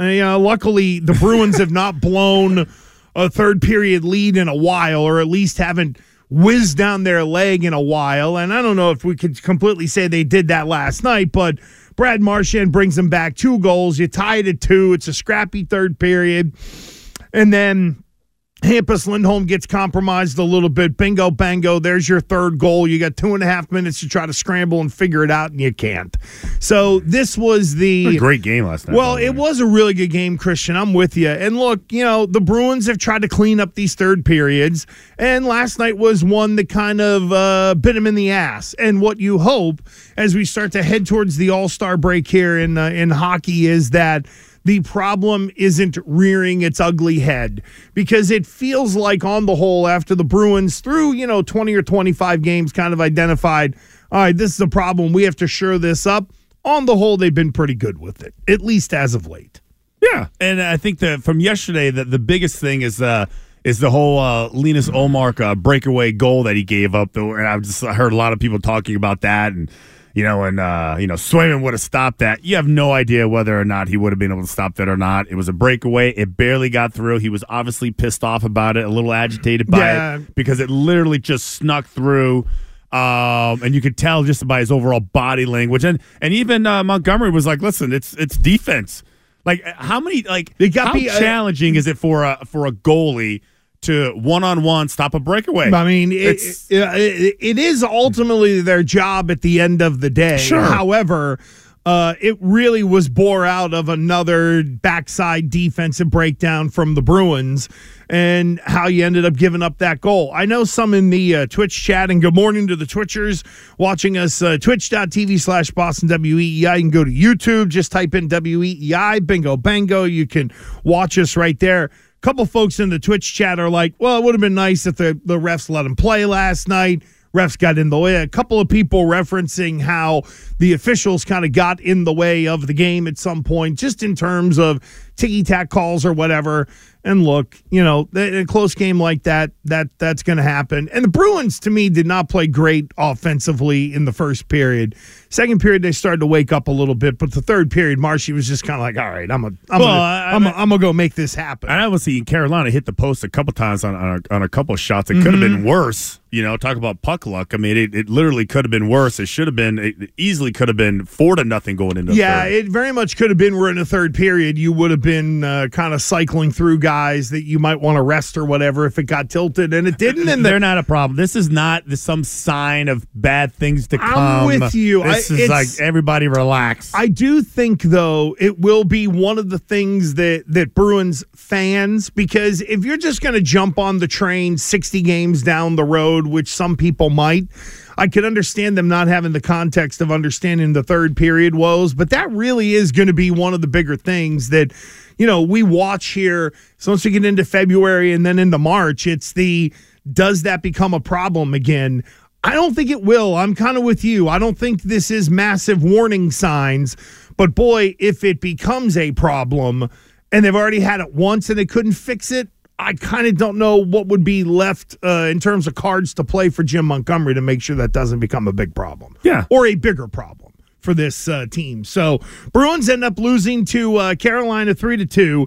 Uh, luckily, the Bruins have not blown a third period lead in a while, or at least haven't whizzed down their leg in a while. And I don't know if we could completely say they did that last night, but Brad Marchand brings them back two goals. You tie it at two. It's a scrappy third period. And then Hampus Lindholm gets compromised a little bit. Bingo, bango. There's your third goal. You got two and a half minutes to try to scramble and figure it out, and you can't. So this was the great game last night. Well, it was a really good game, Christian. I'm with you. And look, you know, the Bruins have tried to clean up these third periods, and last night was one that kind of uh, bit him in the ass. And what you hope as we start to head towards the All Star break here in uh, in hockey is that the problem isn't rearing its ugly head because it feels like on the whole after the Bruins through, you know, 20 or 25 games kind of identified, all right, this is a problem. We have to shore this up. On the whole, they've been pretty good with it, at least as of late. Yeah, and I think that from yesterday, that the biggest thing is uh, is the whole uh, Linus Ullmark uh, breakaway goal that he gave up. And I've just heard a lot of people talking about that, and you know, and uh, you know, Swayman would have stopped that. You have no idea whether or not he would have been able to stop that or not. It was a breakaway. It barely got through. He was obviously pissed off about it, a little agitated by Yeah. it because it literally just snuck through. Um, and you could tell just by his overall body language, and and even uh, Montgomery was like, "Listen, it's it's defense. Like, how many like It got how be- uh, challenging is it for a for a goalie to one on one stop a breakaway? I mean, it, it- it is ultimately their job at the end of the day. Sure. However, uh, it really was bore out of another backside defensive breakdown from the Bruins and how you ended up giving up that goal. I know some in the uh, Twitch chat, and good morning to the Twitchers watching us, uh, twitch.tv slash Boston WEEI. You can go to YouTube, just type in WEEI, bingo, bango. You can watch us right there couple folks in the Twitch chat are like, well, it would have been nice if the, the refs let him play last night. Refs got in the way. A couple of people referencing how the officials kind of got in the way of the game at some point, just in terms of ticky tack calls or whatever. And look, you know, in a close game like that, that that's going to happen. And the Bruins, to me, did not play great offensively in the first period. Second period, they started to wake up a little bit, but the third period, Marshy was just kind of like, "All right, I'm a, I'm Well, gonna, I- I'm, a, I'm gonna go make this happen." And seeing Carolina hit the post a couple times on on a, on a couple shots. It could have Mm-hmm. been worse. You know, talk about puck luck. I mean, it, it literally could have been worse. It should have been. It easily could have been four to nothing going into. the Yeah, it very much could have been. We're in the third period. You would have been uh, kind of cycling through guys that you might want to rest or whatever if it got tilted, and it didn't. And they're the, not a problem. This is not some sign of bad things to I'm come. with you. This I- is like everybody relax. I do think though it will be one of the things that that Bruins fans because if you're just going to jump on the train 60 games down the road, which some people might. I could understand them not having the context of understanding the third period woes, but that really is going to be one of the bigger things that, you know, we watch here. So once we get into February and then into March, it's the does that become a problem again? I don't think it will. I'm kind of with you. I don't think this is massive warning signs, but boy, if it becomes a problem and they've already had it once and they couldn't fix it, I kind of don't know what would be left uh, in terms of cards to play for Jim Montgomery to make sure that doesn't become a big problem. Yeah. Or a bigger problem. for this uh, team. So Bruins end up losing to uh, Carolina three to two.